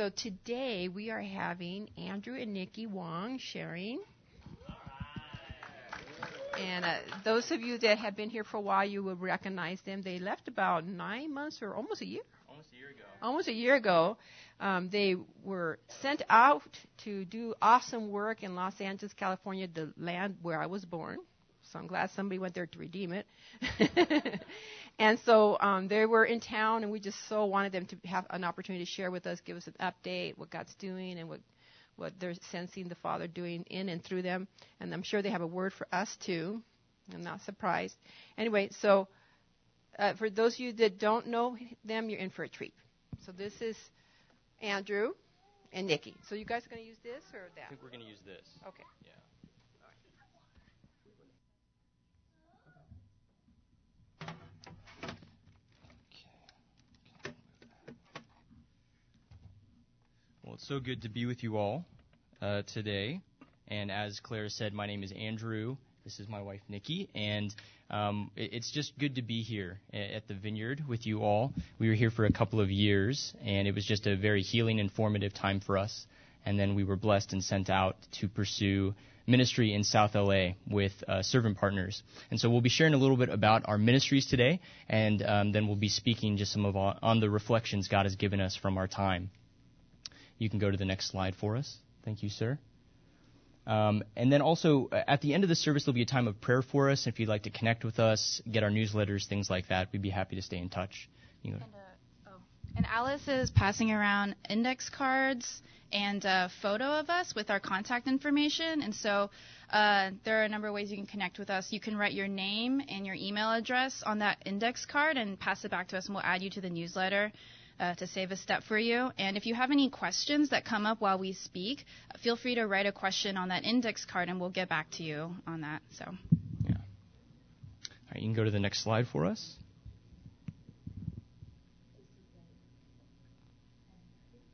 so today we are having Andrew and Nikki Wong sharing. And uh, those of you that have been here for a while, you will recognize them. They left about nine months or almost a year. Almost a year ago. Almost a year ago. Um, they were sent out to do awesome work in Los Angeles, California, the land where I was born. So I'm glad somebody went there to redeem it. and so um, they were in town, and we just so wanted them to have an opportunity to share with us, give us an update, what God's doing, and what what they're sensing the Father doing in and through them. And I'm sure they have a word for us too. I'm not surprised. Anyway, so uh, for those of you that don't know them, you're in for a treat. So this is Andrew and Nikki. So you guys are going to use this or that? I think we're going to use this. Okay. Yeah. It's so good to be with you all uh, today. And as Clara said, my name is Andrew. This is my wife, Nikki. And um, it, it's just good to be here at the Vineyard with you all. We were here for a couple of years, and it was just a very healing, and informative time for us. And then we were blessed and sent out to pursue ministry in South LA with uh, servant partners. And so we'll be sharing a little bit about our ministries today, and um, then we'll be speaking just some of our, on the reflections God has given us from our time. You can go to the next slide for us. Thank you, sir. Um, and then also at the end of the service, there'll be a time of prayer for us. If you'd like to connect with us, get our newsletters, things like that, we'd be happy to stay in touch. You know, And, uh, oh. and Alice is passing around index cards and a photo of us with our contact information. And so uh, there are a number of ways you can connect with us. You can write your name and your email address on that index card and pass it back to us, and we'll add you to the newsletter. Uh, to save a step for you. And if you have any questions that come up while we speak, feel free to write a question on that index card and we'll get back to you on that. So. yeah. All right, you can go to the next slide for us.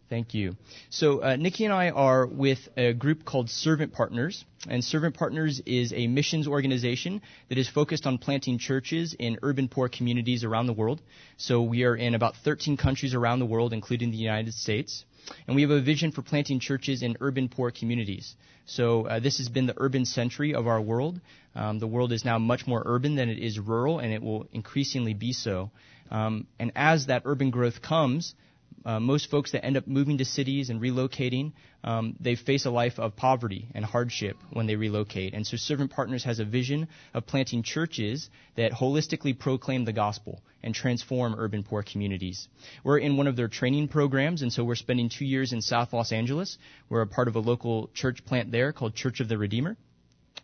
Thank you. So, uh, Nikki and I are with a group called Servant Partners. And Servant Partners is a missions organization that is focused on planting churches in urban poor communities around the world. So, we are in about 13 countries around the world, including the United States. And we have a vision for planting churches in urban poor communities. So, uh, this has been the urban century of our world. Um, the world is now much more urban than it is rural, and it will increasingly be so. Um, and as that urban growth comes, uh, most folks that end up moving to cities and relocating, um, they face a life of poverty and hardship when they relocate. And so Servant Partners has a vision of planting churches that holistically proclaim the gospel and transform urban poor communities. We're in one of their training programs, and so we're spending two years in South Los Angeles. We're a part of a local church plant there called Church of the Redeemer,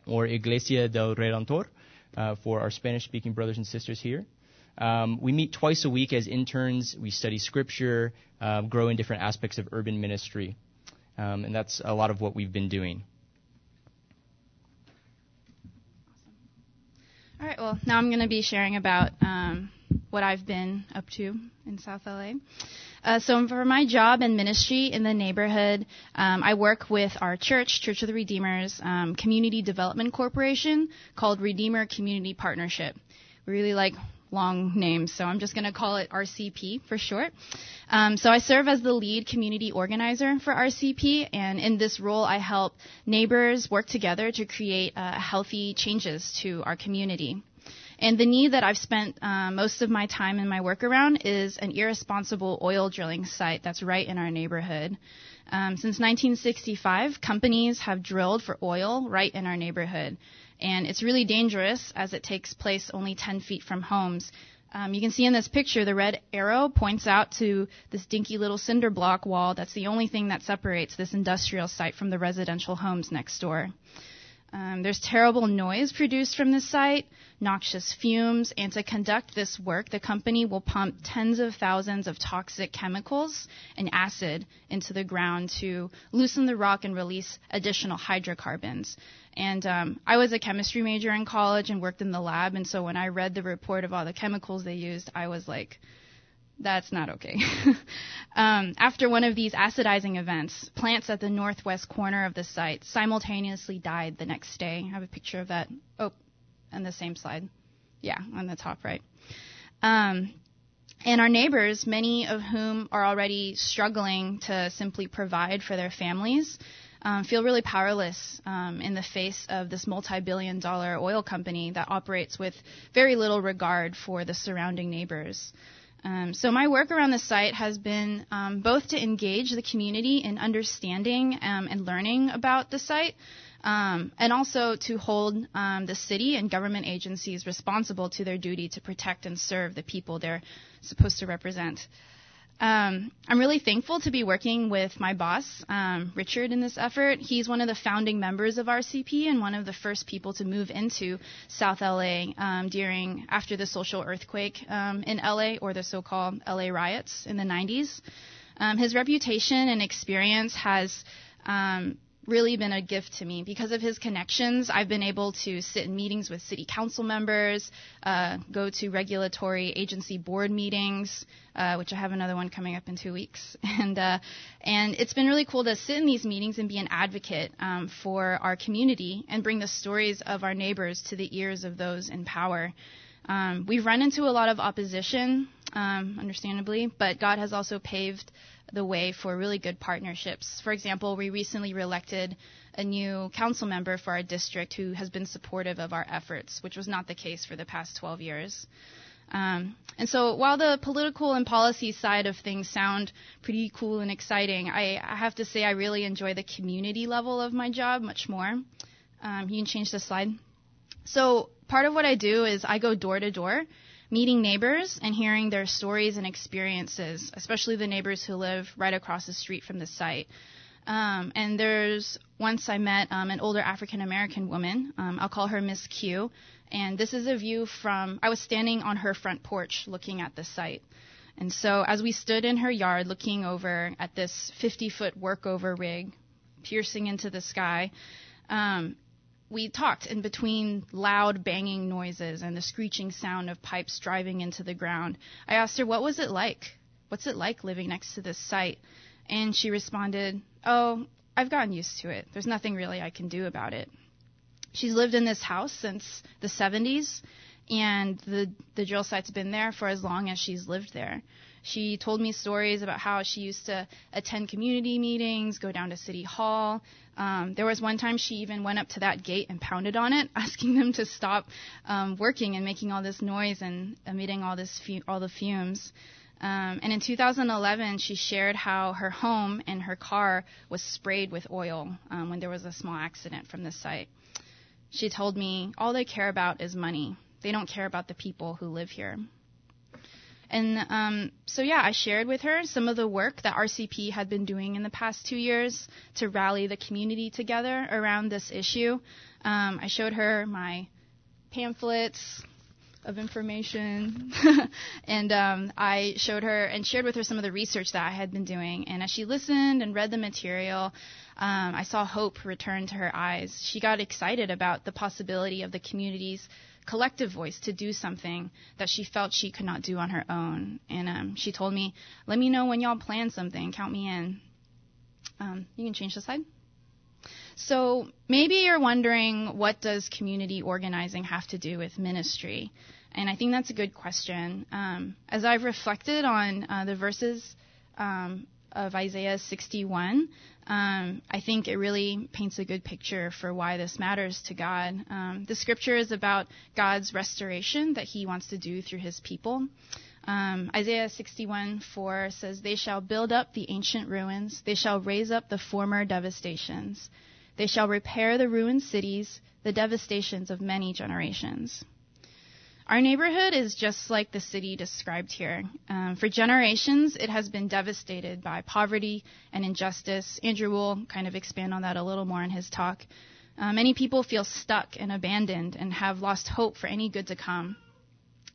or Iglesia del Redentor, uh, for our Spanish speaking brothers and sisters here. Um, we meet twice a week as interns. We study scripture, uh, grow in different aspects of urban ministry. Um, and that's a lot of what we've been doing. All right, well, now I'm going to be sharing about um, what I've been up to in South LA. Uh, so, for my job and ministry in the neighborhood, um, I work with our church, Church of the Redeemers, um, Community Development Corporation, called Redeemer Community Partnership. We really like long names, so I'm just going to call it RCP for short. Um, so I serve as the lead community organizer for RCP, and in this role, I help neighbors work together to create uh, healthy changes to our community. And the need that I've spent uh, most of my time in my work around is an irresponsible oil drilling site that's right in our neighborhood. Um, since 1965, companies have drilled for oil right in our neighborhood. And it's really dangerous as it takes place only 10 feet from homes. Um, you can see in this picture the red arrow points out to this dinky little cinder block wall. That's the only thing that separates this industrial site from the residential homes next door. Um, there's terrible noise produced from this site, noxious fumes, and to conduct this work, the company will pump tens of thousands of toxic chemicals and acid into the ground to loosen the rock and release additional hydrocarbons. And um, I was a chemistry major in college and worked in the lab, and so when I read the report of all the chemicals they used, I was like, that's not okay. um, after one of these acidizing events, plants at the northwest corner of the site simultaneously died the next day. I have a picture of that. Oh, on the same slide. Yeah, on the top right. Um, And our neighbors, many of whom are already struggling to simply provide for their families, um, feel really powerless um, in the face of this multi billion dollar oil company that operates with very little regard for the surrounding neighbors. Um, so my work around the site has been um, both to engage the community in understanding um, and learning about the site, um, and also to hold um, the city and government agencies responsible to their duty to protect and serve the people they're supposed to represent. Um, I'm really thankful to be working with my boss, um, Richard, in this effort. He's one of the founding members of RCP and one of the first people to move into South LA um, during after the social earthquake um, in LA or the so-called LA riots in the 90s. Um, his reputation and experience has um, really been a gift to me. Because of his connections, I've been able to sit in meetings with city council members, uh, go to regulatory agency board meetings, uh, which I have another one coming up in two weeks. And, uh, and it's been really cool to sit in these meetings and be an advocate um, for our community and bring the stories of our neighbors to the ears of those in power. Um, we've run into a lot of opposition, um, understandably, but God has also paved the way for really good partnerships. For example, we recently reelected a new council member for our district who has been supportive of our efforts, which was not the case for the past 12 years. Um, and so while the political and policy side of things sound pretty cool and exciting, I, I have to say I really enjoy the community level of my job much more. Um, you can change the slide. So part of what I do is I go door to door meeting neighbors and hearing their stories and experiences, especially the neighbors who live right across the street from the site. Um, and there's once I met um, an older African American woman. Um, I'll call her Miss Q. And this is a view from, I was standing on her front porch looking at the site. And so as we stood in her yard looking over at this 50 foot workover rig piercing into the sky, um, we talked in between loud banging noises and the screeching sound of pipes driving into the ground. I asked her, What was it like? What's it like living next to this site? And she responded, Oh, I've gotten used to it. There's nothing really I can do about it. She's lived in this house since the 70s, and the, the drill site's been there for as long as she's lived there. She told me stories about how she used to attend community meetings, go down to City Hall. Um, there was one time she even went up to that gate and pounded on it, asking them to stop um, working and making all this noise and emitting all this fu- all the fumes. Um, and in 2011, she shared how her home and her car was sprayed with oil um, when there was a small accident from the site. She told me all they care about is money. They don't care about the people who live here. And um, so, yeah, I shared with her some of the work that RCP had been doing in the past two years to rally the community together around this issue. Um, I showed her my pamphlets of information, and um, I showed her and shared with her some of the research that I had been doing. And as she listened and read the material, um, I saw hope return to her eyes. She got excited about the possibility of the community's collective voice to do something that she felt she could not do on her own. And um, she told me, "Let me know when y'all plan something. Count me in." Um, you can change the slide. So maybe you're wondering, what does community organizing have to do with ministry? And I think that's a good question. Um, as I've reflected on uh, the verses um, of Isaiah 61, um, I think it really paints a good picture for why this matters to God. Um, the scripture is about God's restoration that He wants to do through His people. Um, Isaiah 61:4 says, "They shall build up the ancient ruins; they shall raise up the former devastations; they shall repair the ruined cities, the devastations of many generations." Our neighborhood is just like the city described here. Um, for generations, it has been devastated by poverty and injustice. Andrew will kind of expand on that a little more in his talk. Uh, many people feel stuck and abandoned and have lost hope for any good to come.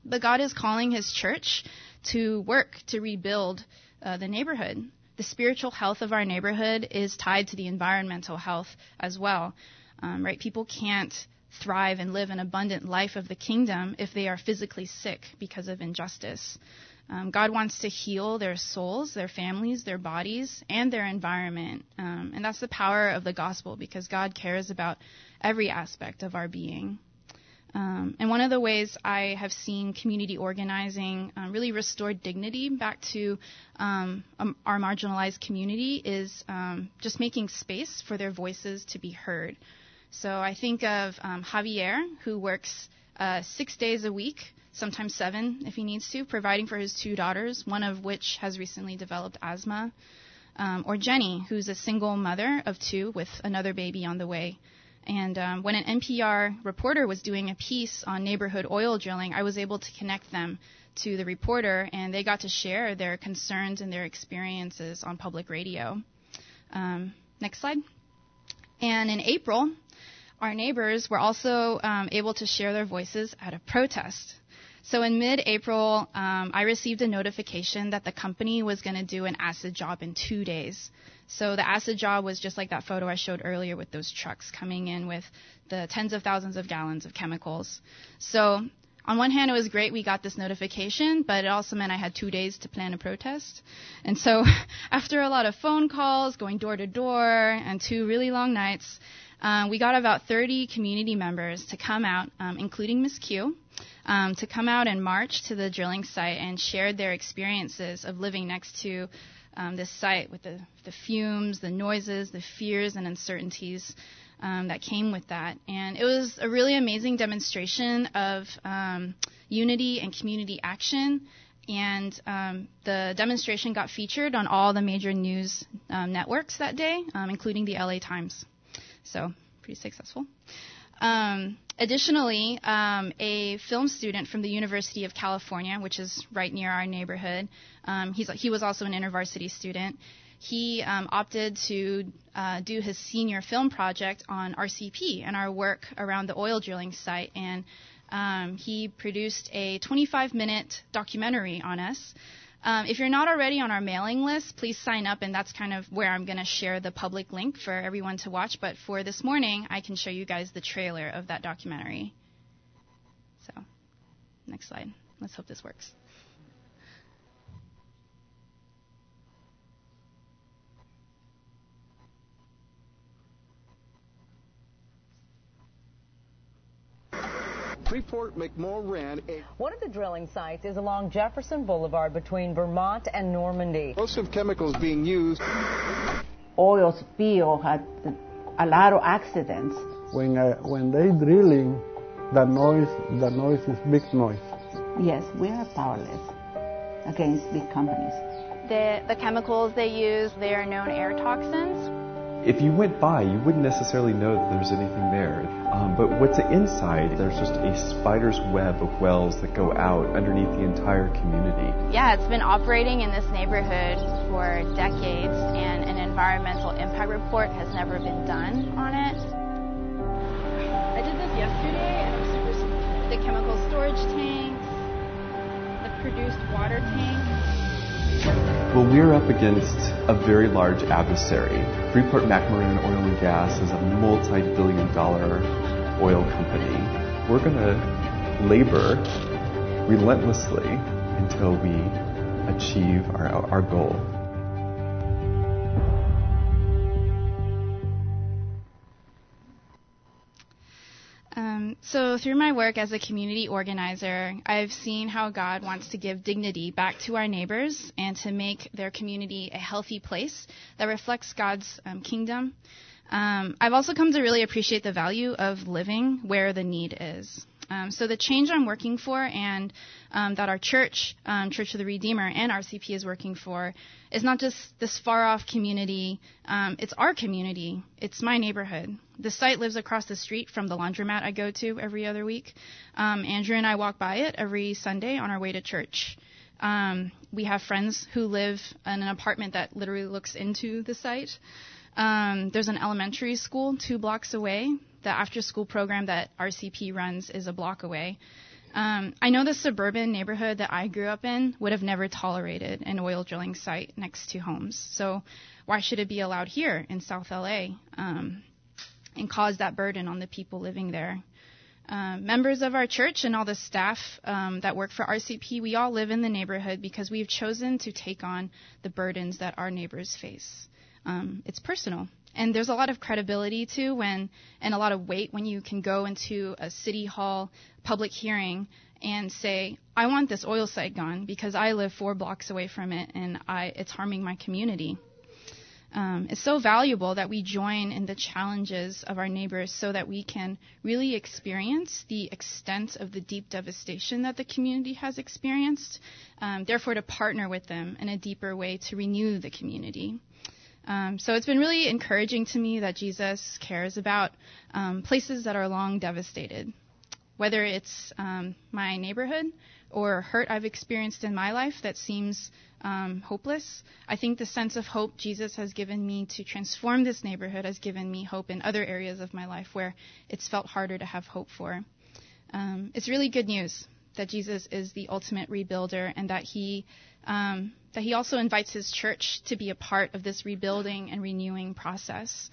But God is calling His church to work to rebuild uh, the neighborhood. The spiritual health of our neighborhood is tied to the environmental health as well. Um, right? People can't thrive and live an abundant life of the kingdom if they are physically sick because of injustice. Um, God wants to heal their souls, their families, their bodies, and their environment. Um, and that's the power of the gospel because God cares about every aspect of our being. Um, and one of the ways I have seen community organizing um, really restore dignity back to um, um our marginalized community is um, just making space for their voices to be heard. So I think of um, Javier, who works uh, six days a week, sometimes seven if he needs to, providing for his two daughters, one of which has recently developed asthma. or Jenny, who's a single mother of two with another baby on the way. And um, when an NPR reporter was doing a piece on neighborhood oil drilling, I was able to connect them to the reporter, and they got to share their concerns and their experiences on public radio. Um, next slide. And in April, our neighbors were also um, able to share their voices at a protest. So in mid-April, um, I received a notification that the company was going to do an acid job in two days. So the acid job was just like that photo I showed earlier with those trucks coming in with the tens of thousands of gallons of chemicals. So on one hand, it was great we got this notification, but it also meant I had two days to plan a protest. And so after a lot of phone calls, going door to door, and two really long nights, uh, we got about 30 community members to come out, um, including Miss Q, um, to come out and march to the drilling site and share their experiences of living next to um, this site with the, the fumes, the noises, the fears, and uncertainties um, that came with that. And it was a really amazing demonstration of um, unity and community action. And um, the demonstration got featured on all the major news um, networks that day, um, including the LA Times. So, pretty successful. Um, additionally, um, a film student from the University of California, which is right near our neighborhood, um, he was also an InterVarsity student. He um, opted to uh, do his senior film project on RCP and our work around the oil drilling site, and um, he produced a 25-minute documentary on us. Um, if you're not already on our mailing list, please sign up, and that's kind of where I'm going to share the public link for everyone to watch. But for this morning, I can show you guys the trailer of that documentary. So, next slide. Let's hope this works. Freeport McMoRan ran a... One of the drilling sites is along Jefferson Boulevard between Vermont and Normandie. Explosive chemicals being used. Oil spill had a lot of accidents. When, uh, when they drilling, the noise, the noise is big noise. Yes, we are powerless against big companies. The, the chemicals they use, they are known air toxins if you went by, you wouldn't necessarily know that there's anything there. Um, but what's inside, there's just a spider's web of wells that go out underneath the entire community. Yeah, it's been operating in this neighborhood for decades, and an environmental impact report has never been done on it. I did this yesterday, and I'm super. The chemical storage tanks, the produced water tanks. Well, we're up against a very large adversary. Freeport McMoRan Oil and Gas is a multi billion dollar oil company. We're going to labor relentlessly until we achieve our, our goal. Through my work as a community organizer, I've seen how God wants to give dignity back to our neighbors and to make their community a healthy place that reflects God's um, kingdom. Um, I've also come to really appreciate the value of living where the need is. Um, so the change I'm working for and um, that our church, um, Church of the Redeemer, and RCP is working for is not just this far off community. Um, it's our community. It's my neighborhood. The site lives across the street from the laundromat I go to every other week. Um, Andrew and I walk by it every Sunday on our way to church. Um, we have friends who live in an apartment that literally looks into the site. there's an elementary school two blocks away the after school program that RCP runs is a block away. Um, I know the suburban neighborhood that I grew up in would have never tolerated an oil drilling site next to homes. So why should it be allowed here in South LA um, and cause that burden on the people living there? Uh, members of our church and all the staff um, that work for RCP, we all live in the neighborhood because we've chosen to take on the burdens that our neighbors face. um, it's personal. And there's a lot of credibility too when, and a lot of weight when you can go into a city hall public hearing and say, I want this oil site gone because I live four blocks away from it and I, it's harming my community. Um, it's so valuable that we join in the challenges of our neighbors so that we can really experience the extent of the deep devastation that the community has experienced, um, therefore, to partner with them in a deeper way to renew the community. Um, so it's been really encouraging to me that Jesus cares about um, places that are long devastated, whether it's um, my neighborhood or hurt I've experienced in my life that seems um, hopeless. I think the sense of hope Jesus has given me to transform this neighborhood has given me hope in other areas of my life where it's felt harder to have hope for. Um, it's really good news that Jesus is the ultimate rebuilder and that he um, that he also invites his church to be a part of this rebuilding and renewing process.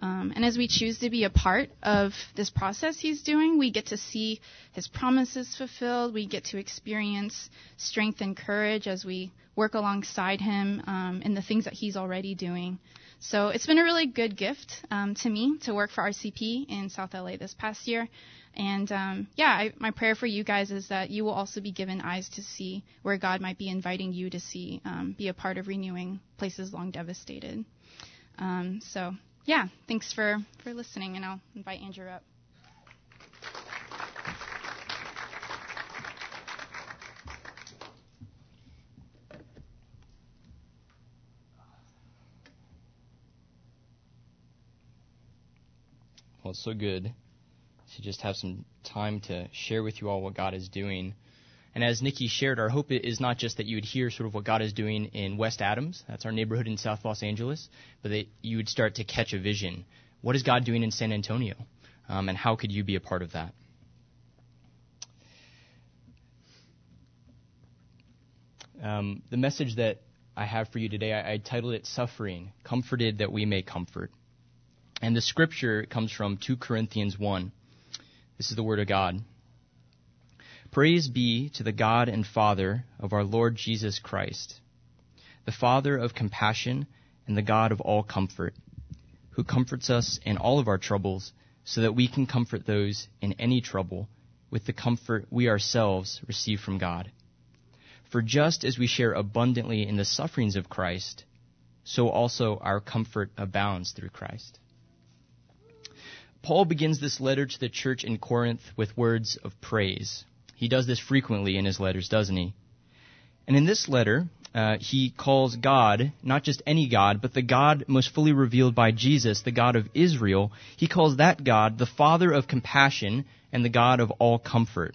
Um, and as we choose to be a part of this process he's doing, we get to see his promises fulfilled. We get to experience strength and courage as we work alongside him um, in the things that he's already doing. So it's been a really good gift um, to me to work for RCP in South LA this past year. And um, yeah, I, my prayer for you guys is that you will also be given eyes to see where God might be inviting you to see, um, be a part of renewing places long devastated. Um, so yeah, thanks for, for listening, and I'll invite Andrew up. Well, it's so good to just have some time to share with you all what God is doing. And as Nikki shared, our hope is not just that you would hear sort of what God is doing in West Adams, that's our neighborhood in South Los Angeles, but that you would start to catch a vision. What is God doing in San Antonio? Um, and how could you be a part of that? Um, the message that I have for you today, I, I titled it Suffering, Comforted That We May Comfort. And the scripture comes from 2 Corinthians 1. This is the Word of God. Praise be to the God and Father of our Lord Jesus Christ, the Father of compassion and the God of all comfort, who comforts us in all of our troubles so that we can comfort those in any trouble with the comfort we ourselves receive from God. For just as we share abundantly in the sufferings of Christ, so also our comfort abounds through Christ. Paul begins this letter to the church in Corinth with words of praise. He does this frequently in his letters, doesn't he? And in this letter, uh, he calls God, not just any God, but the God most fully revealed by Jesus, the God of Israel, he calls that God the Father of compassion and the God of all comfort.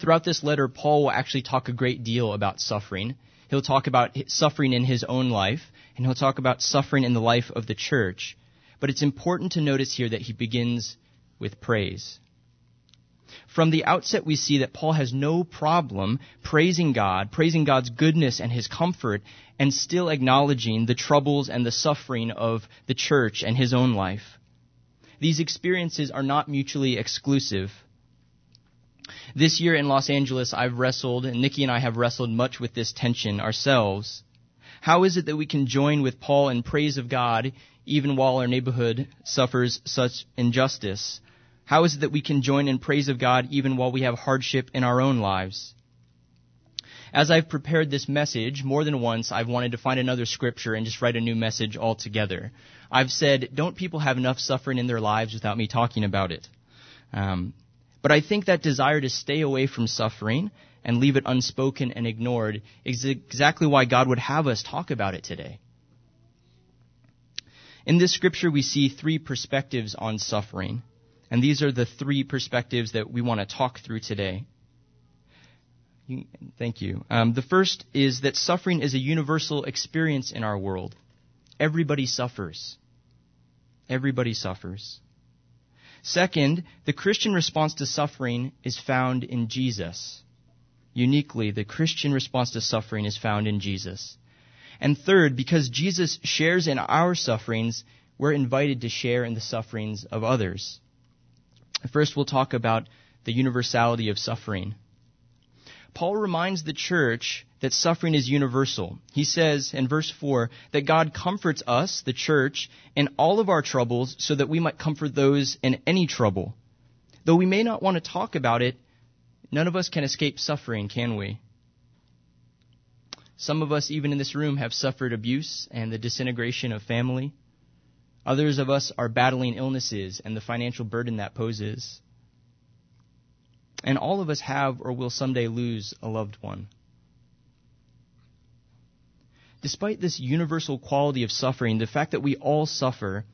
Throughout this letter, Paul will actually talk a great deal about suffering. He'll talk about suffering in his own life, and he'll talk about suffering in the life of the church. But it's important to notice here that he begins with praise. From the outset, we see that Paul has no problem praising God, praising God's goodness and his comfort, and still acknowledging the troubles and the suffering of the church and his own life. These experiences are not mutually exclusive. This year in Los Angeles, I've wrestled, and Nikki and I have wrestled much with this tension ourselves. How is it that we can join with Paul in praise of God even while our neighborhood suffers such injustice? How is it that we can join in praise of God even while we have hardship in our own lives? As I've prepared this message, more than once I've wanted to find another scripture and just write a new message altogether. I've said, don't people have enough suffering in their lives without me talking about it? Um, but I think that desire to stay away from suffering and leave it unspoken and ignored is exactly why God would have us talk about it today. In this scripture, we see three perspectives on suffering. And these are the three perspectives that we want to talk through today. Thank you. Um, the first is that suffering is a universal experience in our world. Everybody suffers. Everybody suffers. Second, the Christian response to suffering is found in Jesus. Uniquely, the Christian response to suffering is found in Jesus. And third, because Jesus shares in our sufferings, we're invited to share in the sufferings of others. First, we'll talk about the universality of suffering. Paul reminds the church that suffering is universal. He says in verse 4 that God comforts us, the church, in all of our troubles so that we might comfort those in any trouble. Though we may not want to talk about it, none of us can escape suffering, can we? Some of us, even in this room, have suffered abuse and the disintegration of family. Others of us are battling illnesses and the financial burden that poses. And all of us have or will someday lose a loved one. Despite this universal quality of suffering, the fact that we all suffer,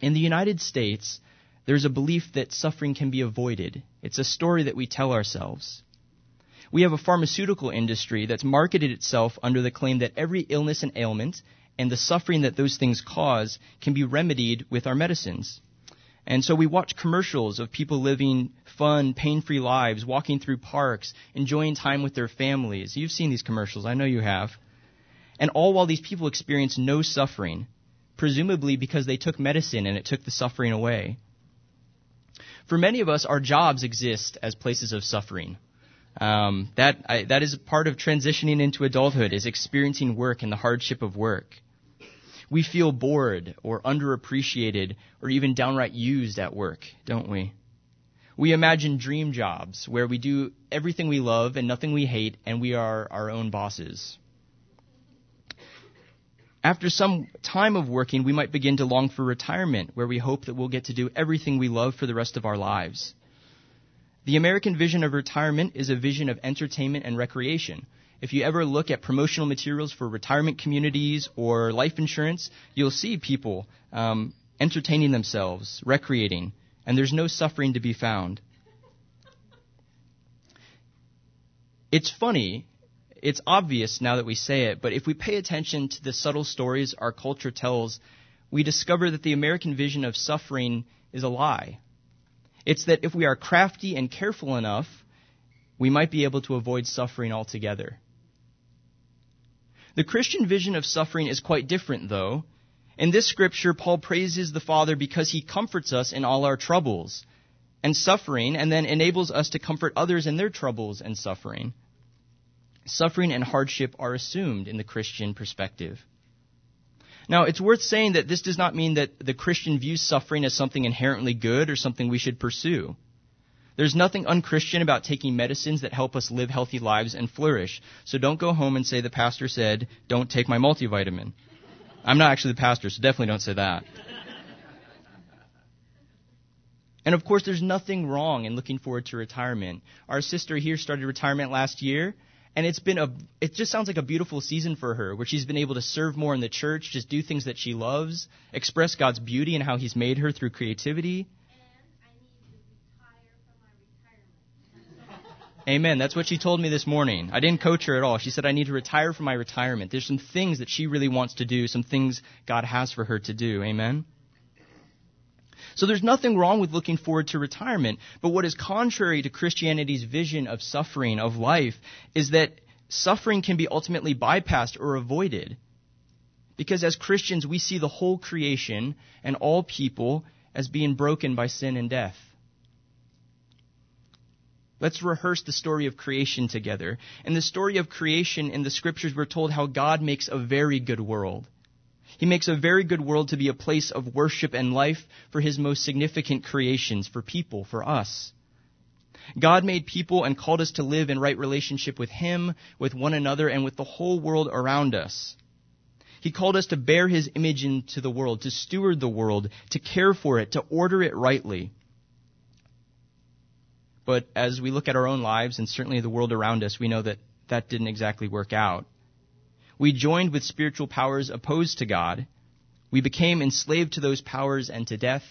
in the United States, there's a belief that suffering can be avoided. It's a story that we tell ourselves. We have a pharmaceutical industry that's marketed itself under the claim that every illness and ailment and the suffering that those things cause can be remedied with our medicines. And so we watch commercials of people living fun, pain-free lives, walking through parks, enjoying time with their families. You've seen these commercials. I know you have. And all while these people experience no suffering, presumably because they took medicine and it took the suffering away. For many of us, our jobs exist as places of suffering. Um, that I, that is part of transitioning into adulthood is experiencing work and the hardship of work. We feel bored or underappreciated or even downright used at work, don't we? We imagine dream jobs where we do everything we love and nothing we hate and we are our own bosses. After some time of working, we might begin to long for retirement where we hope that we'll get to do everything we love for the rest of our lives. The American vision of retirement is a vision of entertainment and recreation. If you ever look at promotional materials for retirement communities or life insurance, you'll see people um, entertaining themselves, recreating, and there's no suffering to be found. It's funny, it's obvious now that we say it, but if we pay attention to the subtle stories our culture tells, we discover that the American vision of suffering is a lie. It's that if we are crafty and careful enough, we might be able to avoid suffering altogether. The Christian vision of suffering is quite different, though. In this scripture, Paul praises the Father because he comforts us in all our troubles and suffering, and then enables us to comfort others in their troubles and suffering. Suffering and hardship are assumed in the Christian perspective. Now, it's worth saying that this does not mean that the Christian views suffering as something inherently good or something we should pursue. There's nothing unchristian about taking medicines that help us live healthy lives and flourish. So don't go home and say the pastor said, don't take my multivitamin. I'm not actually the pastor, so definitely don't say that. And of course, there's nothing wrong in looking forward to retirement. Our sister here started retirement last year, and it's been a, it just sounds like a beautiful season for her, where she's been able to serve more in the church, just do things that she loves, express God's beauty and how He's made her through creativity. Amen. That's what she told me this morning. I didn't coach her at all. She said, I need to retire from my retirement. There's some things that she really wants to do, some things God has for her to do. Amen. So there's nothing wrong with looking forward to retirement. But what is contrary to Christianity's vision of suffering, of life, is that suffering can be ultimately bypassed or avoided. Because as Christians, we see the whole creation and all people as being broken by sin and death. Let's rehearse the story of creation together. In the story of creation in the scriptures, we're told how God makes a very good world. He makes a very good world to be a place of worship and life for his most significant creations, for people, for us. God made people and called us to live in right relationship with him, with one another, and with the whole world around us. He called us to bear his image into the world, to steward the world, to care for it, to order it rightly. But as we look at our own lives and certainly the world around us, we know that that didn't exactly work out. We joined with spiritual powers opposed to God. We became enslaved to those powers and to death.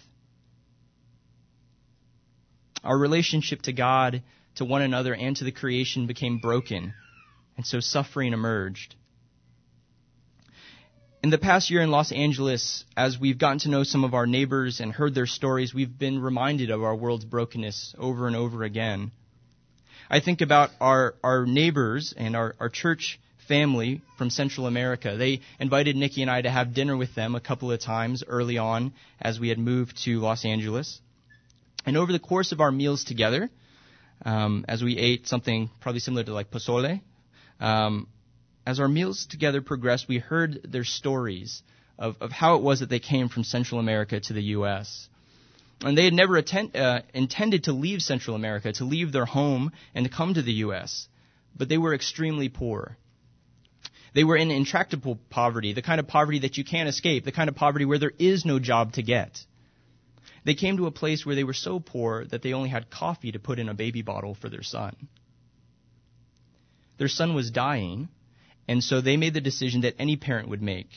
Our relationship to God, to one another, and to the creation became broken, and so suffering emerged. In the past year in Los Angeles, as we've gotten to know some of our neighbors and heard their stories, we've been reminded of our world's brokenness over and over again. I think about our, our neighbors and our, our church family from Central America. They invited Nikki and I to have dinner with them a couple of times early on as we had moved to Los Angeles. And over the course of our meals together, um, as we ate something probably similar to like pozole, Um, as our meals together progressed, we heard their stories of, of how it was that they came from Central America to the U.S. And they had never attend, uh, intended to leave Central America, to leave their home and to come to the U.S., but they were extremely poor. They were in intractable poverty, the kind of poverty that you can't escape, the kind of poverty where there is no job to get. They came to a place where they were so poor that they only had coffee to put in a baby bottle for their son. Their son was dying, and so they made the decision that any parent would make.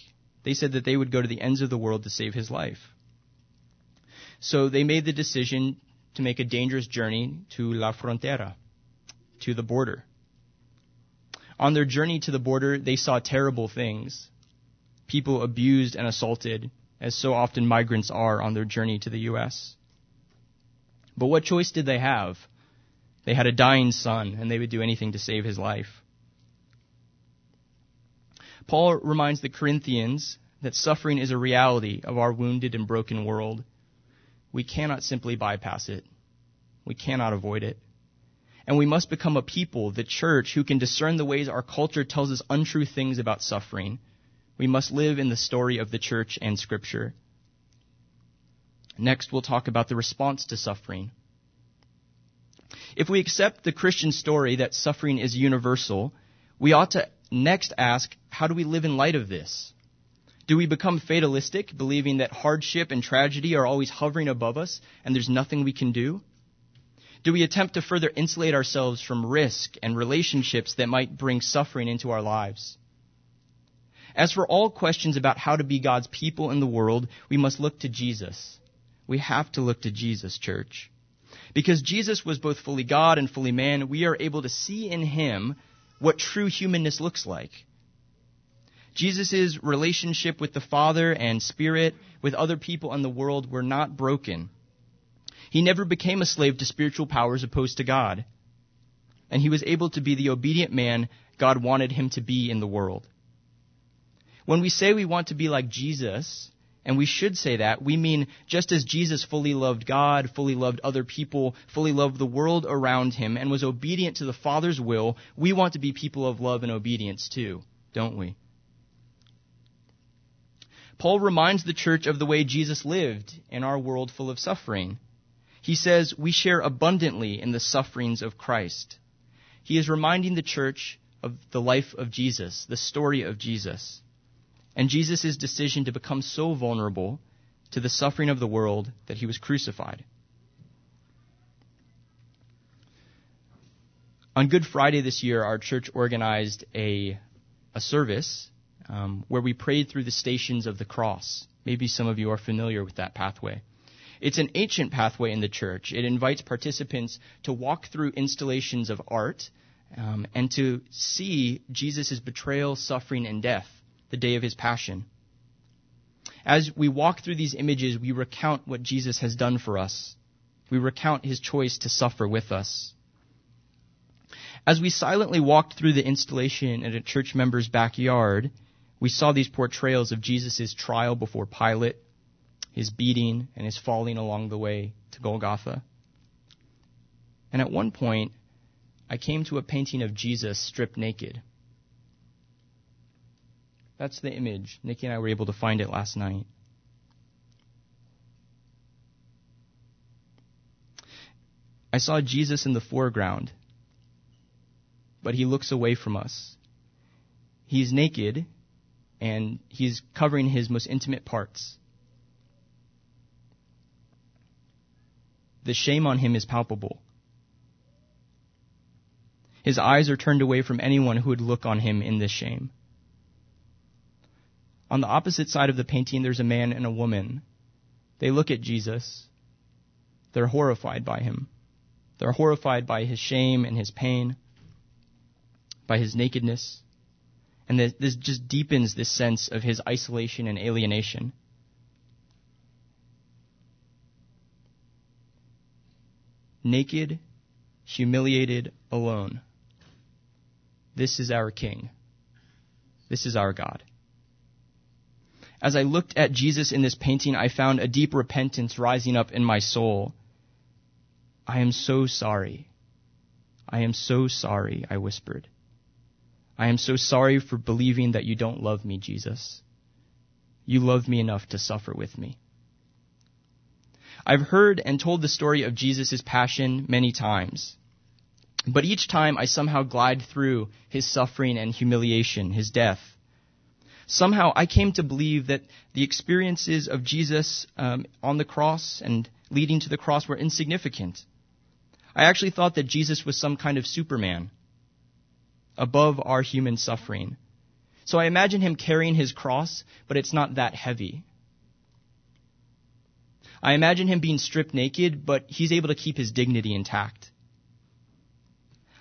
They said that they would go to the ends of the world to save his life. So they made the decision to make a dangerous journey to La Frontera, to the border. On their journey to the border, they saw terrible things. People abused and assaulted, as so often migrants are on their journey to the U.S. But what choice did they have? They had a dying son, and they would do anything to save his life. Paul reminds the Corinthians that suffering is a reality of our wounded and broken world. We cannot simply bypass it. We cannot avoid it. And we must become a people, the church, who can discern the ways our culture tells us untrue things about suffering. We must live in the story of the church and scripture. Next, we'll talk about the response to suffering. If we accept the Christian story that suffering is universal, we ought to next ask, how do we live in light of this? Do we become fatalistic, believing that hardship and tragedy are always hovering above us and there's nothing we can do? Do we attempt to further insulate ourselves from risk and relationships that might bring suffering into our lives? As for all questions about how to be God's people in the world, we must look to Jesus. We have to look to Jesus, church. Because Jesus was both fully God and fully man, we are able to see in him what true humanness looks like. Jesus' relationship with the Father and Spirit, with other people in the world, were not broken. He never became a slave to spiritual powers opposed to God. And he was able to be the obedient man God wanted him to be in the world. When we say we want to be like Jesus, and we should say that, we mean just as Jesus fully loved God, fully loved other people, fully loved the world around him, and was obedient to the Father's will, we want to be people of love and obedience too, don't we? Paul reminds the church of the way Jesus lived in our world full of suffering. He says we share abundantly in the sufferings of Christ. He is reminding the church of the life of Jesus, the story of Jesus, and Jesus' decision to become so vulnerable to the suffering of the world that he was crucified. On Good Friday this year, our church organized a, a service um, where we prayed through the stations of the cross. Maybe some of you are familiar with that pathway. It's an ancient pathway in the church. It invites participants to walk through installations of art um, and to see Jesus' betrayal, suffering, and death the day of his passion. As we walk through these images, we recount what Jesus has done for us. We recount his choice to suffer with us. As we silently walked through the installation in a church member's backyard, we saw these portrayals of Jesus' trial before Pilate, his beating, and his falling along the way to Golgotha. And at one point, I came to a painting of Jesus stripped naked. That's the image. Nikki and I were able to find it last night. I saw Jesus in the foreground, but he looks away from us. He's naked and he's covering his most intimate parts. The shame on him is palpable. His eyes are turned away from anyone who would look on him in this shame. On the opposite side of the painting, there's a man and a woman. They look at Jesus. They're horrified by him. They're horrified by his shame and his pain, by his nakedness. And this, just deepens this sense of his isolation and alienation. Naked, humiliated, alone. This is our King. This is our God. As I looked at Jesus in this painting, I found a deep repentance rising up in my soul. I am so sorry. I am so sorry, I whispered. I am so sorry for believing that you don't love me, Jesus. You love me enough to suffer with me. I've heard and told the story of Jesus' passion many times. But each time I somehow glide through his suffering and humiliation, his death. Somehow I came to believe that the experiences of Jesus um, on the cross and leading to the cross were insignificant. I actually thought that Jesus was some kind of Superman, above our human suffering. So I imagine him carrying his cross, but it's not that heavy. I imagine him being stripped naked, but he's able to keep his dignity intact.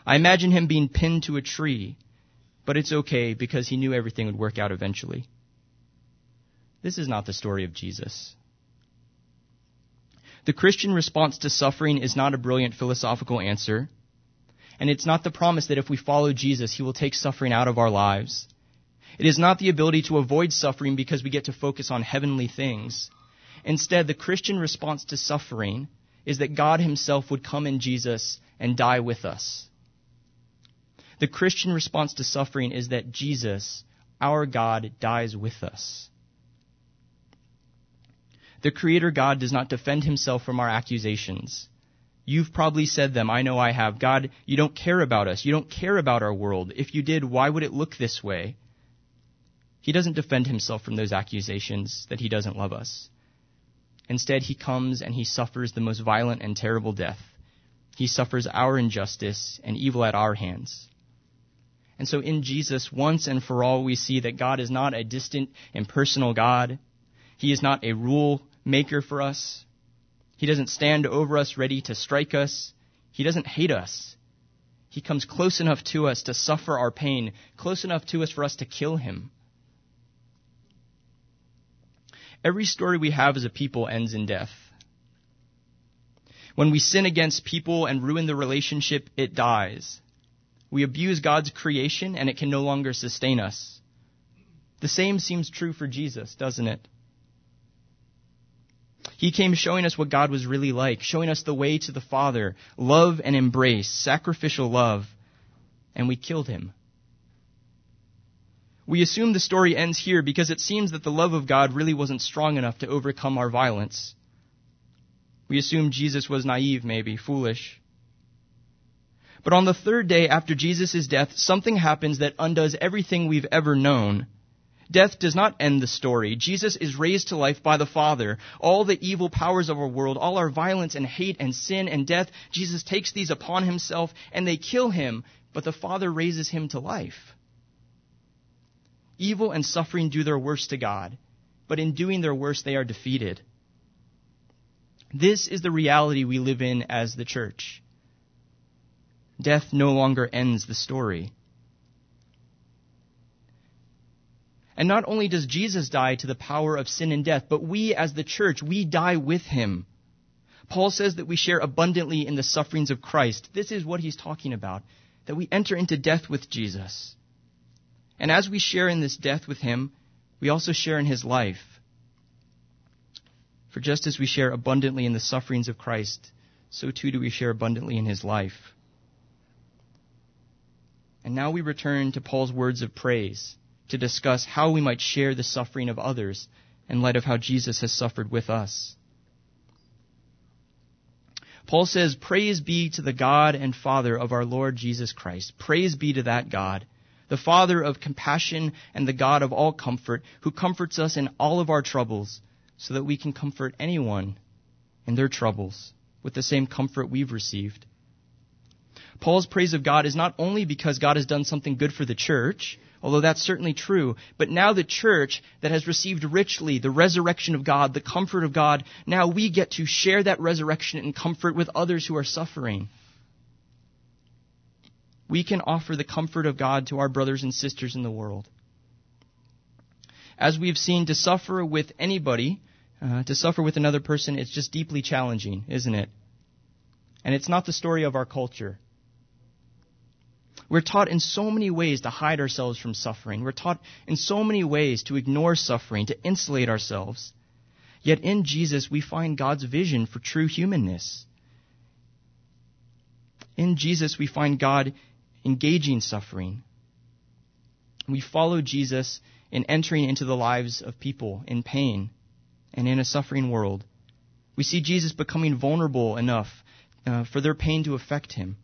I imagine him being pinned to a tree, but it's okay because he knew everything would work out eventually. This is not the story of Jesus. The Christian response to suffering is not a brilliant philosophical answer, and it's not the promise that if we follow Jesus, he will take suffering out of our lives. It is not the ability to avoid suffering because we get to focus on heavenly things. Instead, the Christian response to suffering is that God himself would come in Jesus and die with us. The Christian response to suffering is that Jesus, our God, dies with us. The Creator God does not defend himself from our accusations. You've probably said them. I know I have. God, you don't care about us. You don't care about our world. If you did, why would it look this way? He doesn't defend himself from those accusations that he doesn't love us. Instead, he comes and he suffers the most violent and terrible death. He suffers our injustice and evil at our hands. And so in Jesus, once and for all, we see that God is not a distant, impersonal God. He is not a rule maker for us. He doesn't stand over us ready to strike us. He doesn't hate us. He comes close enough to us to suffer our pain, close enough to us for us to kill him. Every story we have as a people ends in death. When we sin against people and ruin the relationship, it dies. We abuse God's creation and it can no longer sustain us. The same seems true for Jesus, doesn't it? He came showing us what God was really like, showing us the way to the Father, love and embrace, sacrificial love, and we killed him. We assume the story ends here because it seems that the love of God really wasn't strong enough to overcome our violence. We assume Jesus was naive, maybe, foolish. But on the third day after Jesus' death, something happens that undoes everything we've ever known. Death does not end the story. Jesus is raised to life by the Father. All the evil powers of our world, all our violence and hate and sin and death, Jesus takes these upon himself and they kill him, but the Father raises him to life. Evil and suffering do their worst to God, but in doing their worst, they are defeated. This is the reality we live in as the church death no longer ends the story. And not only does Jesus die to the power of sin and death, but we as the church, we die with him. Paul says that we share abundantly in the sufferings of Christ. This is what he's talking about, that we enter into death with Jesus. And as we share in this death with him, we also share in his life. For just as we share abundantly in the sufferings of Christ, so too do we share abundantly in his life. And now we return to Paul's words of praise to discuss how we might share the suffering of others in light of how Jesus has suffered with us. Paul says, Praise be to the God and Father of our Lord Jesus Christ. Praise be to that God, the Father of compassion and the God of all comfort, who comforts us in all of our troubles, so that we can comfort anyone in their troubles with the same comfort we've received. Paul's praise of God is not only because God has done something good for the church, although that's certainly true, but now the church that has received richly the resurrection of God, the comfort of God, now we get to share that resurrection and comfort with others who are suffering. We can offer the comfort of God to our brothers and sisters in the world. As we've seen, to suffer with anybody, uh, to suffer with another person, it's just deeply challenging, isn't it? And it's not the story of our culture. We're taught in so many ways to hide ourselves from suffering. We're taught in so many ways to ignore suffering, to insulate ourselves. Yet in Jesus, we find God's vision for true humanness. In Jesus, we find God engaging suffering, We follow Jesus in entering into the lives of people in pain and in a suffering world. We see Jesus becoming vulnerable enough uh, for their pain to affect him.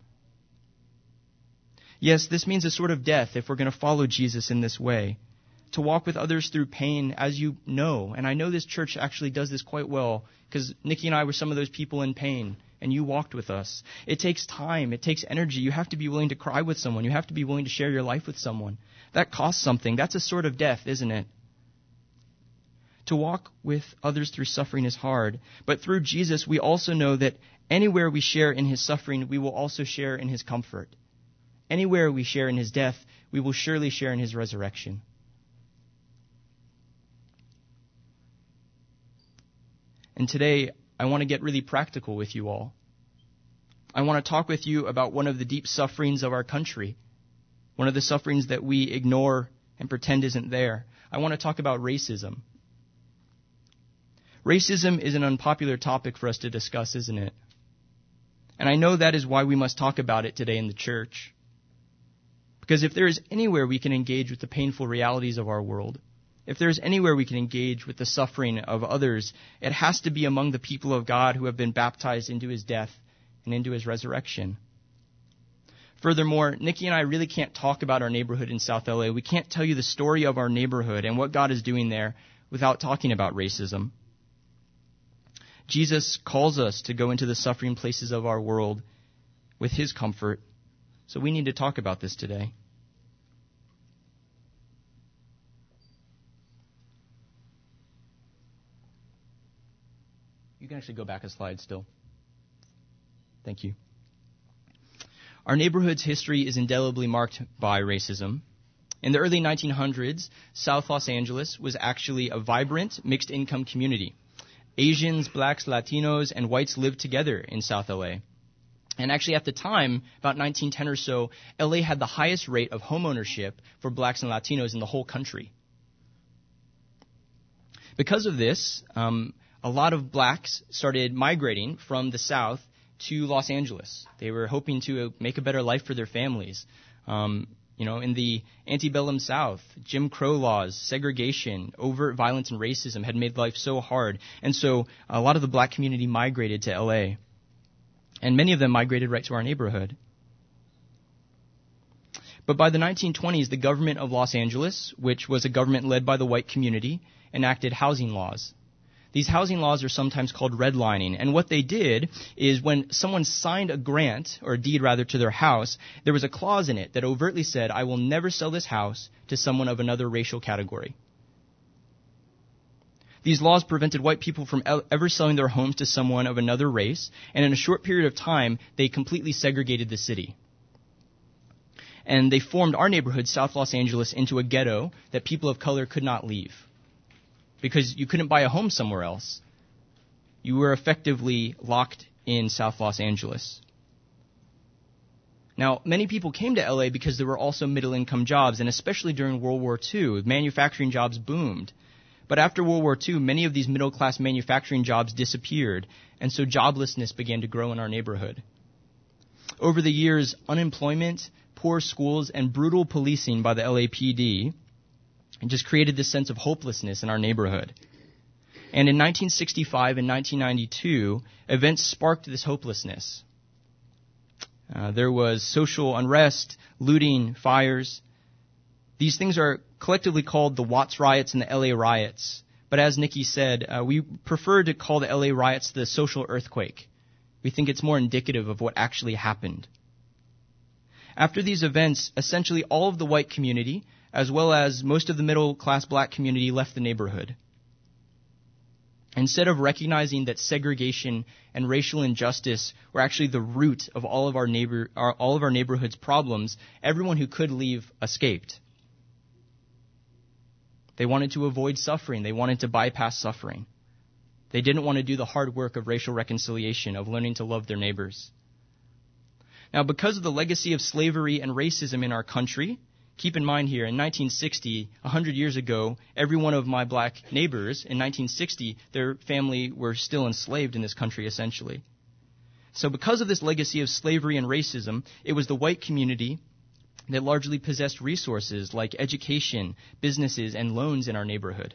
Yes, this means a sort of death if we're going to follow Jesus in this way. To walk with others through pain, as you know, and I know this church actually does this quite well, because Nikki and I were some of those people in pain, and you walked with us. It takes time, it takes energy. You have to be willing to cry with someone, you have to be willing to share your life with someone. That costs something. That's a sort of death, isn't it? To walk with others through suffering is hard, but through Jesus, we also know that anywhere we share in his suffering, we will also share in his comfort. Anywhere we share in his death, we will surely share in his resurrection. And today, I want to get really practical with you all. I want to talk with you about one of the deep sufferings of our country, one of the sufferings that we ignore and pretend isn't there. I want to talk about racism. Racism is an unpopular topic for us to discuss, isn't it? And I know that is why we must talk about it today in the church. Because if there is anywhere we can engage with the painful realities of our world, if there's anywhere we can engage with the suffering of others, it has to be among the people of God who have been baptized into his death and into his resurrection. Furthermore, Nikki and I really can't talk about our neighborhood in South LA. We can't tell you the story of our neighborhood and what God is doing there without talking about racism. Jesus calls us to go into the suffering places of our world with his comfort. So we need to talk about this today. You can actually go back a slide still. Thank you. Our neighborhood's history is indelibly marked by racism. In the early 1900s, South Los Angeles was actually a vibrant mixed income community. Asians, blacks, Latinos, and whites lived together in South LA. And actually, at the time, about 1910 or so, LA had the highest rate of homeownership for blacks and Latinos in the whole country. Because of this, um, a lot of blacks started migrating from the South to Los Angeles. They were hoping to make a better life for their families. Um, you know, in the antebellum South, Jim Crow laws, segregation, overt violence, and racism had made life so hard. And so a lot of the black community migrated to LA. And many of them migrated right to our neighborhood. But by the 1920s, the government of Los Angeles, which was a government led by the white community, enacted housing laws. These housing laws are sometimes called redlining. And what they did is when someone signed a grant, or a deed rather, to their house, there was a clause in it that overtly said, I will never sell this house to someone of another racial category. These laws prevented white people from ever selling their homes to someone of another race, and in a short period of time, they completely segregated the city. And they formed our neighborhood, South Los Angeles, into a ghetto that people of color could not leave because you couldn't buy a home somewhere else. You were effectively locked in South Los Angeles. Now, many people came to LA because there were also middle income jobs, and especially during World War II, manufacturing jobs boomed. But after World War II, many of these middle class manufacturing jobs disappeared, and so joblessness began to grow in our neighborhood. Over the years, unemployment, poor schools, and brutal policing by the LAPD and just created this sense of hopelessness in our neighborhood. And in 1965 and 1992, events sparked this hopelessness. Uh, there was social unrest, looting, fires. These things are collectively called the Watts riots and the LA riots. But as Nikki said, uh, we prefer to call the LA riots the social earthquake. We think it's more indicative of what actually happened. After these events, essentially all of the white community, as well as most of the middle class black community left the neighborhood. Instead of recognizing that segregation and racial injustice were actually the root of all of our neighbor, all of our neighborhood's problems, everyone who could leave escaped. They wanted to avoid suffering. They wanted to bypass suffering. They didn't want to do the hard work of racial reconciliation, of learning to love their neighbors. Now, because of the legacy of slavery and racism in our country, keep in mind here, in 1960, 100 years ago, every one of my black neighbors in 1960, their family were still enslaved in this country, essentially. So because of this legacy of slavery and racism, it was the white community that largely possessed resources like education, businesses, and loans in our neighborhood.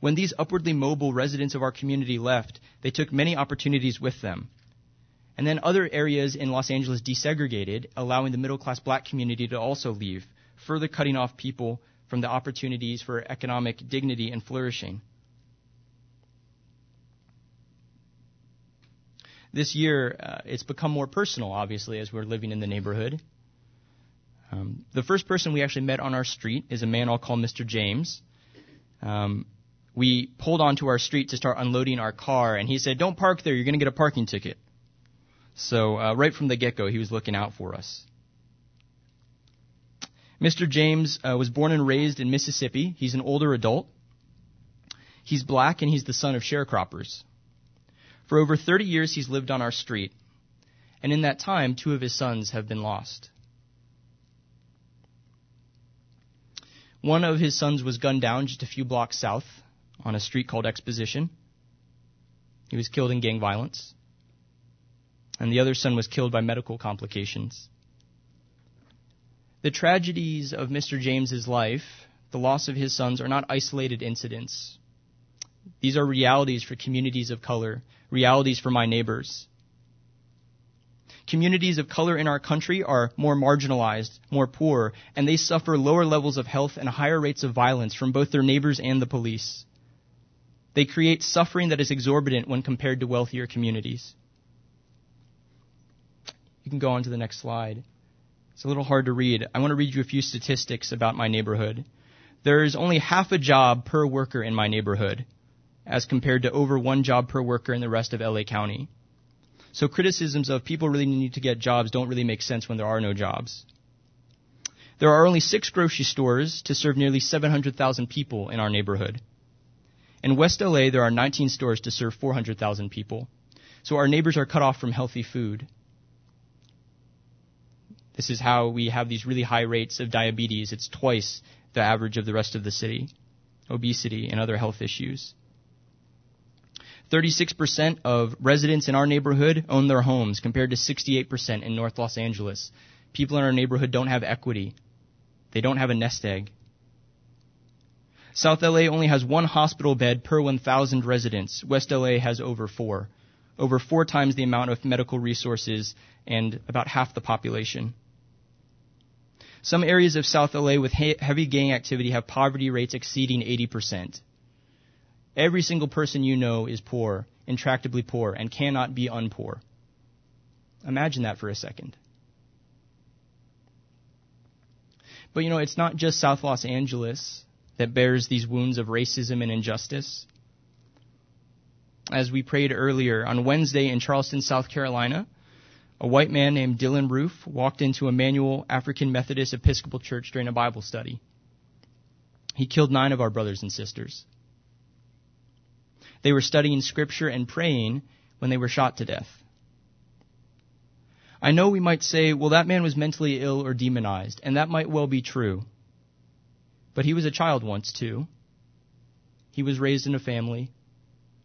When these upwardly mobile residents of our community left, they took many opportunities with them. And then other areas in Los Angeles desegregated, allowing the middle class black community to also leave, further cutting off people from the opportunities for economic dignity and flourishing. This year, uh, it's become more personal, obviously, as we're living in the neighborhood. Um, the first person we actually met on our street is a man I'll call Mr. James. Um, we pulled onto our street to start unloading our car, and he said, Don't park there, you're going to get a parking ticket. So, uh, right from the get go, he was looking out for us. Mr. James uh, was born and raised in Mississippi. He's an older adult. He's black, and he's the son of sharecroppers. For over 30 years, he's lived on our street, and in that time, two of his sons have been lost. One of his sons was gunned down just a few blocks south on a street called Exposition. He was killed in gang violence. And the other son was killed by medical complications. The tragedies of Mr. James's life, the loss of his sons, are not isolated incidents. These are realities for communities of color, realities for my neighbors. Communities of color in our country are more marginalized, more poor, and they suffer lower levels of health and higher rates of violence from both their neighbors and the police. They create suffering that is exorbitant when compared to wealthier communities. You can go on to the next slide. It's a little hard to read. I want to read you a few statistics about my neighborhood. There is only half a job per worker in my neighborhood, as compared to over one job per worker in the rest of LA County. So criticisms of people really need to get jobs don't really make sense when there are no jobs. There are only six grocery stores to serve nearly 700,000 people in our neighborhood. In West LA, there are 19 stores to serve 400,000 people. So our neighbors are cut off from healthy food. This is how we have these really high rates of diabetes. It's twice the average of the rest of the city. Obesity and other health issues. 36% of residents in our neighborhood own their homes compared to 68% in North Los Angeles. People in our neighborhood don't have equity. They don't have a nest egg. South LA only has one hospital bed per 1,000 residents. West LA has over four. Over four times the amount of medical resources and about half the population. Some areas of South LA with heavy gang activity have poverty rates exceeding 80%. Every single person you know is poor, intractably poor, and cannot be unpoor. Imagine that for a second. But you know, it's not just South Los Angeles that bears these wounds of racism and injustice. As we prayed earlier, on Wednesday in Charleston, South Carolina, a white man named Dylann Roof walked into Emanuel African Methodist Episcopal Church during a Bible study. He killed nine of our brothers and sisters. They were studying scripture and praying when they were shot to death. I know we might say, well, that man was mentally ill or demonized, and that might well be true. But he was a child once, too. He was raised in a family,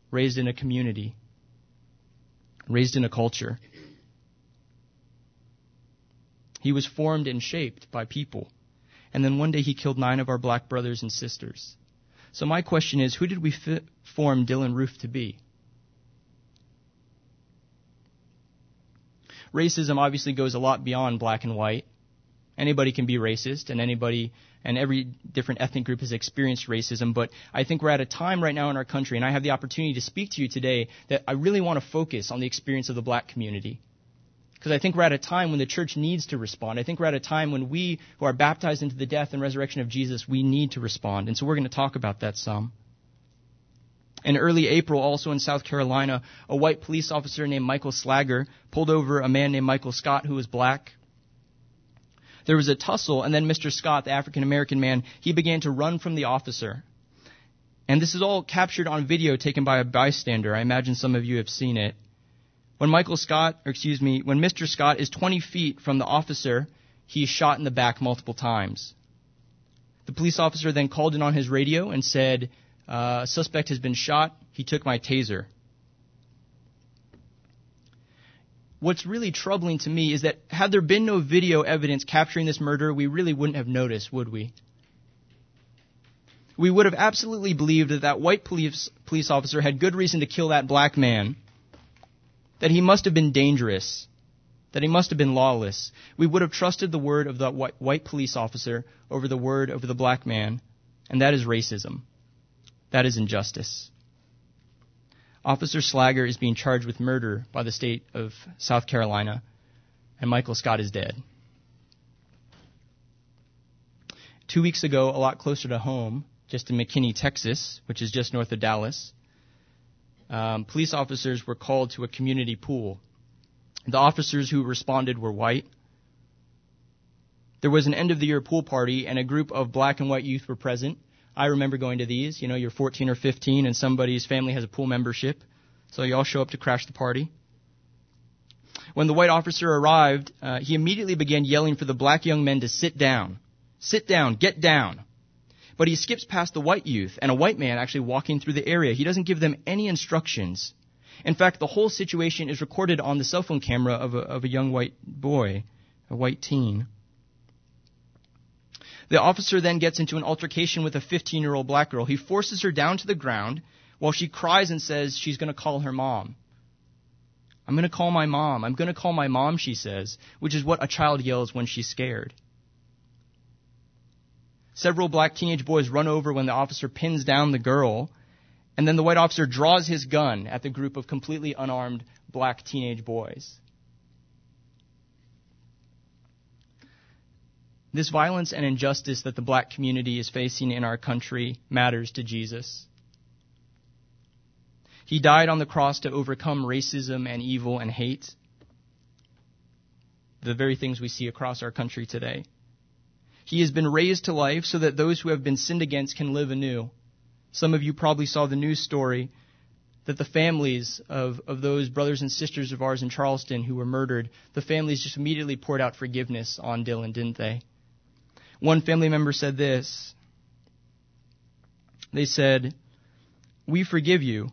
raised in a community, raised in a culture. He was formed and shaped by people. And then one day he killed nine of our black brothers and sisters. So my question is, who did we form Dylann Roof to be? Racism obviously goes a lot beyond black and white. Anybody can be racist, and anybody and every different ethnic group has experienced racism. But I think we're at a time right now in our country, and I have the opportunity to speak to you today that I really want to focus on the experience of the black community. Because I think we're at a time when the church needs to respond. I think we're at a time when we, who are baptized into the death and resurrection of Jesus, we need to respond. And so we're going to talk about that some. In early April, also in South Carolina, a white police officer named Michael Slager pulled over a man named Michael Scott who was black. There was a tussle, and then Mr. Scott, the African American man, he began to run from the officer. And this is all captured on video taken by a bystander. I imagine some of you have seen it. When Michael Scott, or excuse me, when Mr. Scott is 20 feet from the officer, he is shot in the back multiple times. The police officer then called in on his radio and said, uh, suspect has been shot. He took my taser. what's really troubling to me is that had there been no video evidence capturing this murder, we really wouldn't have noticed, would we? We would have absolutely believed that that white police, police officer had good reason to kill that black man, that he must have been dangerous, that he must have been lawless. We would have trusted the word of the white, police officer over the word of the black man, and that is racism. That is injustice. Officer Slager is being charged with murder by the state of South Carolina, and Michael Scott is dead. Two weeks ago, a lot closer to home, just in McKinney, Texas, which is just north of Dallas, um, police officers were called to a community pool. The officers who responded were white. There was an end of the year pool party, and a group of black and white youth were present. I remember going to these. You know, you're 14 or 15 and somebody's family has a pool membership. So you all show up to crash the party. When the white officer arrived, uh, he immediately began yelling for the black young men to sit down. Sit down, get down. But he skips past the white youth and a white man actually walking through the area. He doesn't give them any instructions. In fact, the whole situation is recorded on the cell phone camera of a, of a young white boy, a white teen. The officer then gets into an altercation with a 15 year old black girl. He forces her down to the ground while she cries and says she's going to call her mom. I'm going to call my mom. I'm going to call my mom, she says, which is what a child yells when she's scared. Several black teenage boys run over when the officer pins down the girl, and then the white officer draws his gun at the group of completely unarmed black teenage boys. This violence and injustice that the black community is facing in our country matters to Jesus. He died on the cross to overcome racism and evil and hate, the very things we see across our country today. He has been raised to life so that those who have been sinned against can live anew. Some of you probably saw the news story that the families of, of those brothers and sisters of ours in Charleston who were murdered, the families just immediately poured out forgiveness on Dylann, didn't they? One family member said this. They said, We forgive you.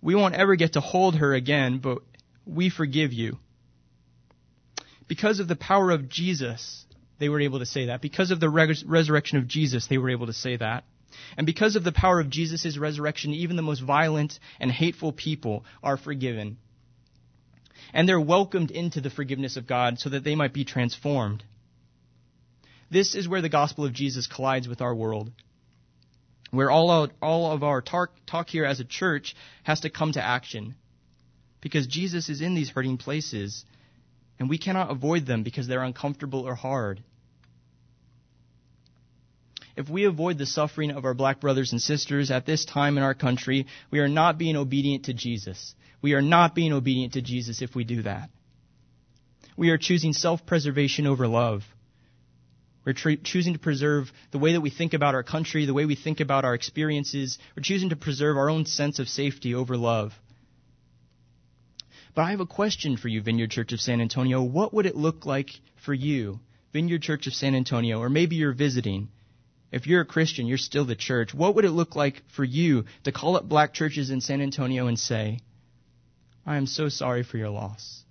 We won't ever get to hold her again, but we forgive you. Because of the power of Jesus, they were able to say that. Because of the res- resurrection of Jesus, they were able to say that. And because of the power of Jesus' resurrection, even the most violent and hateful people are forgiven. And they're welcomed into the forgiveness of God so that they might be transformed. This is where the gospel of Jesus collides with our world. Where all of, all of our talk, talk here as a church has to come to action. Because Jesus is in these hurting places, and we cannot avoid them because they're uncomfortable or hard. If we avoid the suffering of our black brothers and sisters at this time in our country, we are not being obedient to Jesus. We are not being obedient to Jesus if we do that. We are choosing self preservation over love. We're tr- choosing to preserve the way that we think about our country, the way we think about our experiences. We're choosing to preserve our own sense of safety over love. But I have a question for you, Vineyard Church of San Antonio. What would it look like for you, Vineyard Church of San Antonio, or maybe you're visiting? If you're a Christian, you're still the church. What would it look like for you to call up black churches in San Antonio and say, I am so sorry for your loss.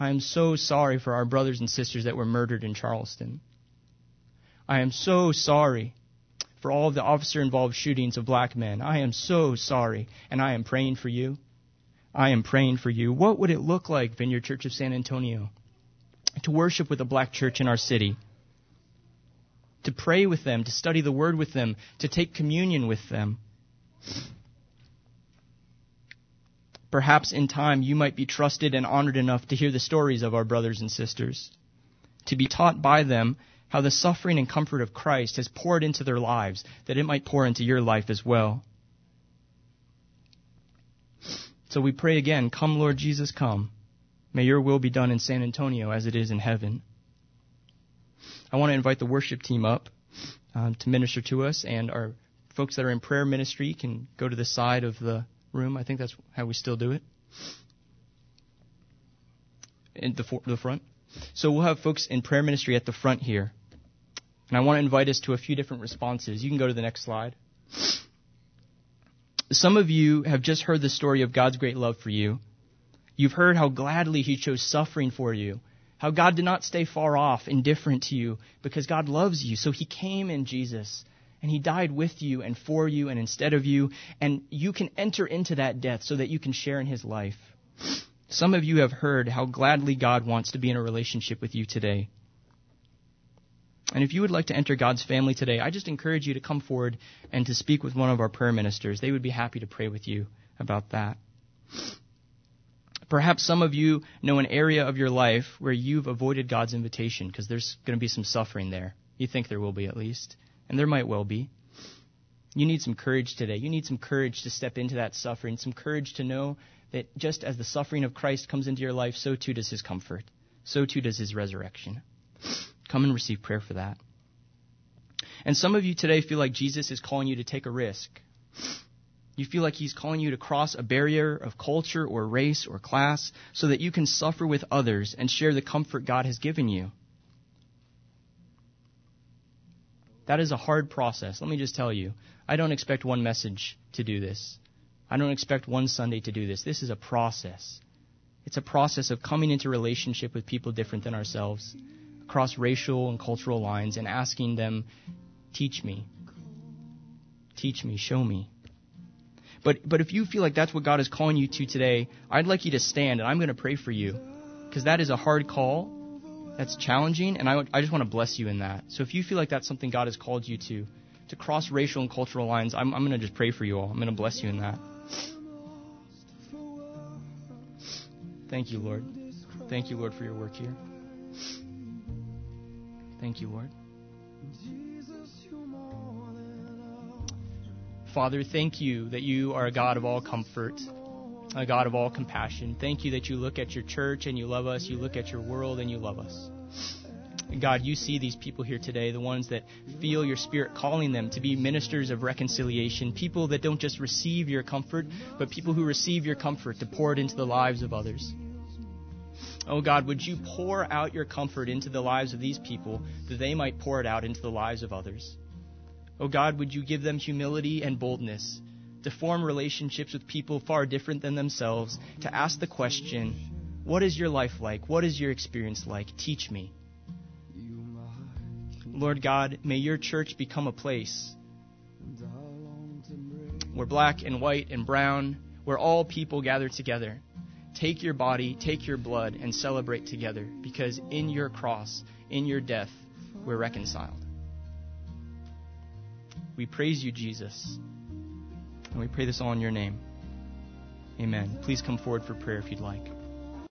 I am so sorry for our brothers and sisters that were murdered in Charleston. I am so sorry for all of the officer involved shootings of black men. I am so sorry, and I am praying for you. I am praying for you. What would it look like, Vineyard Church of San Antonio, to worship with a black church in our city? To pray with them, to study the Word with them, to take communion with them. Perhaps in time you might be trusted and honored enough to hear the stories of our brothers and sisters, to be taught by them how the suffering and comfort of Christ has poured into their lives, that it might pour into your life as well. So we pray again, Come, Lord Jesus, come. May your will be done in San Antonio as it is in heaven. I want to invite the worship team up um, to minister to us, and our folks that are in prayer ministry can go to the side of the room. I think that's how we still do it. In the, for, the front. So we'll have folks in prayer ministry at the front here. And I want to invite us to a few different responses. You can go to the next slide. Some of you have just heard the story of God's great love for you. You've heard how gladly He chose suffering for you, how God did not stay far off, indifferent to you, because God loves you. So He came in Jesus, and He died with you and for you and instead of you, and you can enter into that death so that you can share in His life. Some of you have heard how gladly God wants to be in a relationship with you today. And if you would like to enter God's family today, I just encourage you to come forward and to speak with one of our prayer ministers. They would be happy to pray with you about that. Perhaps some of you know an area of your life where you've avoided God's invitation because there's going to be some suffering there. You think there will be at least, and there might well be. You need some courage today. You need some courage to step into that suffering, some courage to know that just as the suffering of Christ comes into your life, so too does his comfort. So too does his resurrection. Come and receive prayer for that. And some of you today feel like Jesus is calling you to take a risk. You feel like he's calling you to cross a barrier of culture or race or class so that you can suffer with others and share the comfort God has given you. That is a hard process. Let me just tell you. I don't expect one message to do this. I don't expect one Sunday to do this. This is a process. It's a process of coming into relationship with people different than ourselves, across racial and cultural lines, and asking them, teach me. Teach me, show me. But, but if you feel like that's what God is calling you to today, I'd like you to stand and I'm going to pray for you. Because that is a hard call. That's challenging, and I, I just want to bless you in that. So if you feel like that's something God has called you to, to cross racial and cultural lines, I'm, I'm going to just pray for you all. I'm going to bless you in that. Thank you, Lord. Thank you, Lord, for your work here. Thank you, Lord. Father, thank you that you are a God of all comfort, a God of all compassion. Thank you that you look at your church and you love us. You look at your world and you love us. God, you see these people here today, the ones that feel your spirit calling them to be ministers of reconciliation, people that don't just receive your comfort, but people who receive your comfort to pour it into the lives of others. Oh God, would you pour out your comfort into the lives of these people that they might pour it out into the lives of others? Oh God, would you give them humility and boldness to form relationships with people far different than themselves, to ask the question, What is your life like? What is your experience like? Teach me. Lord God, may your church become a place where black and white and brown, where all people gather together. Take your body, take your blood, and celebrate together because in your cross, in your death, we're reconciled. We praise you, Jesus. And we pray this all in your name. Amen. Please come forward for prayer if you'd like.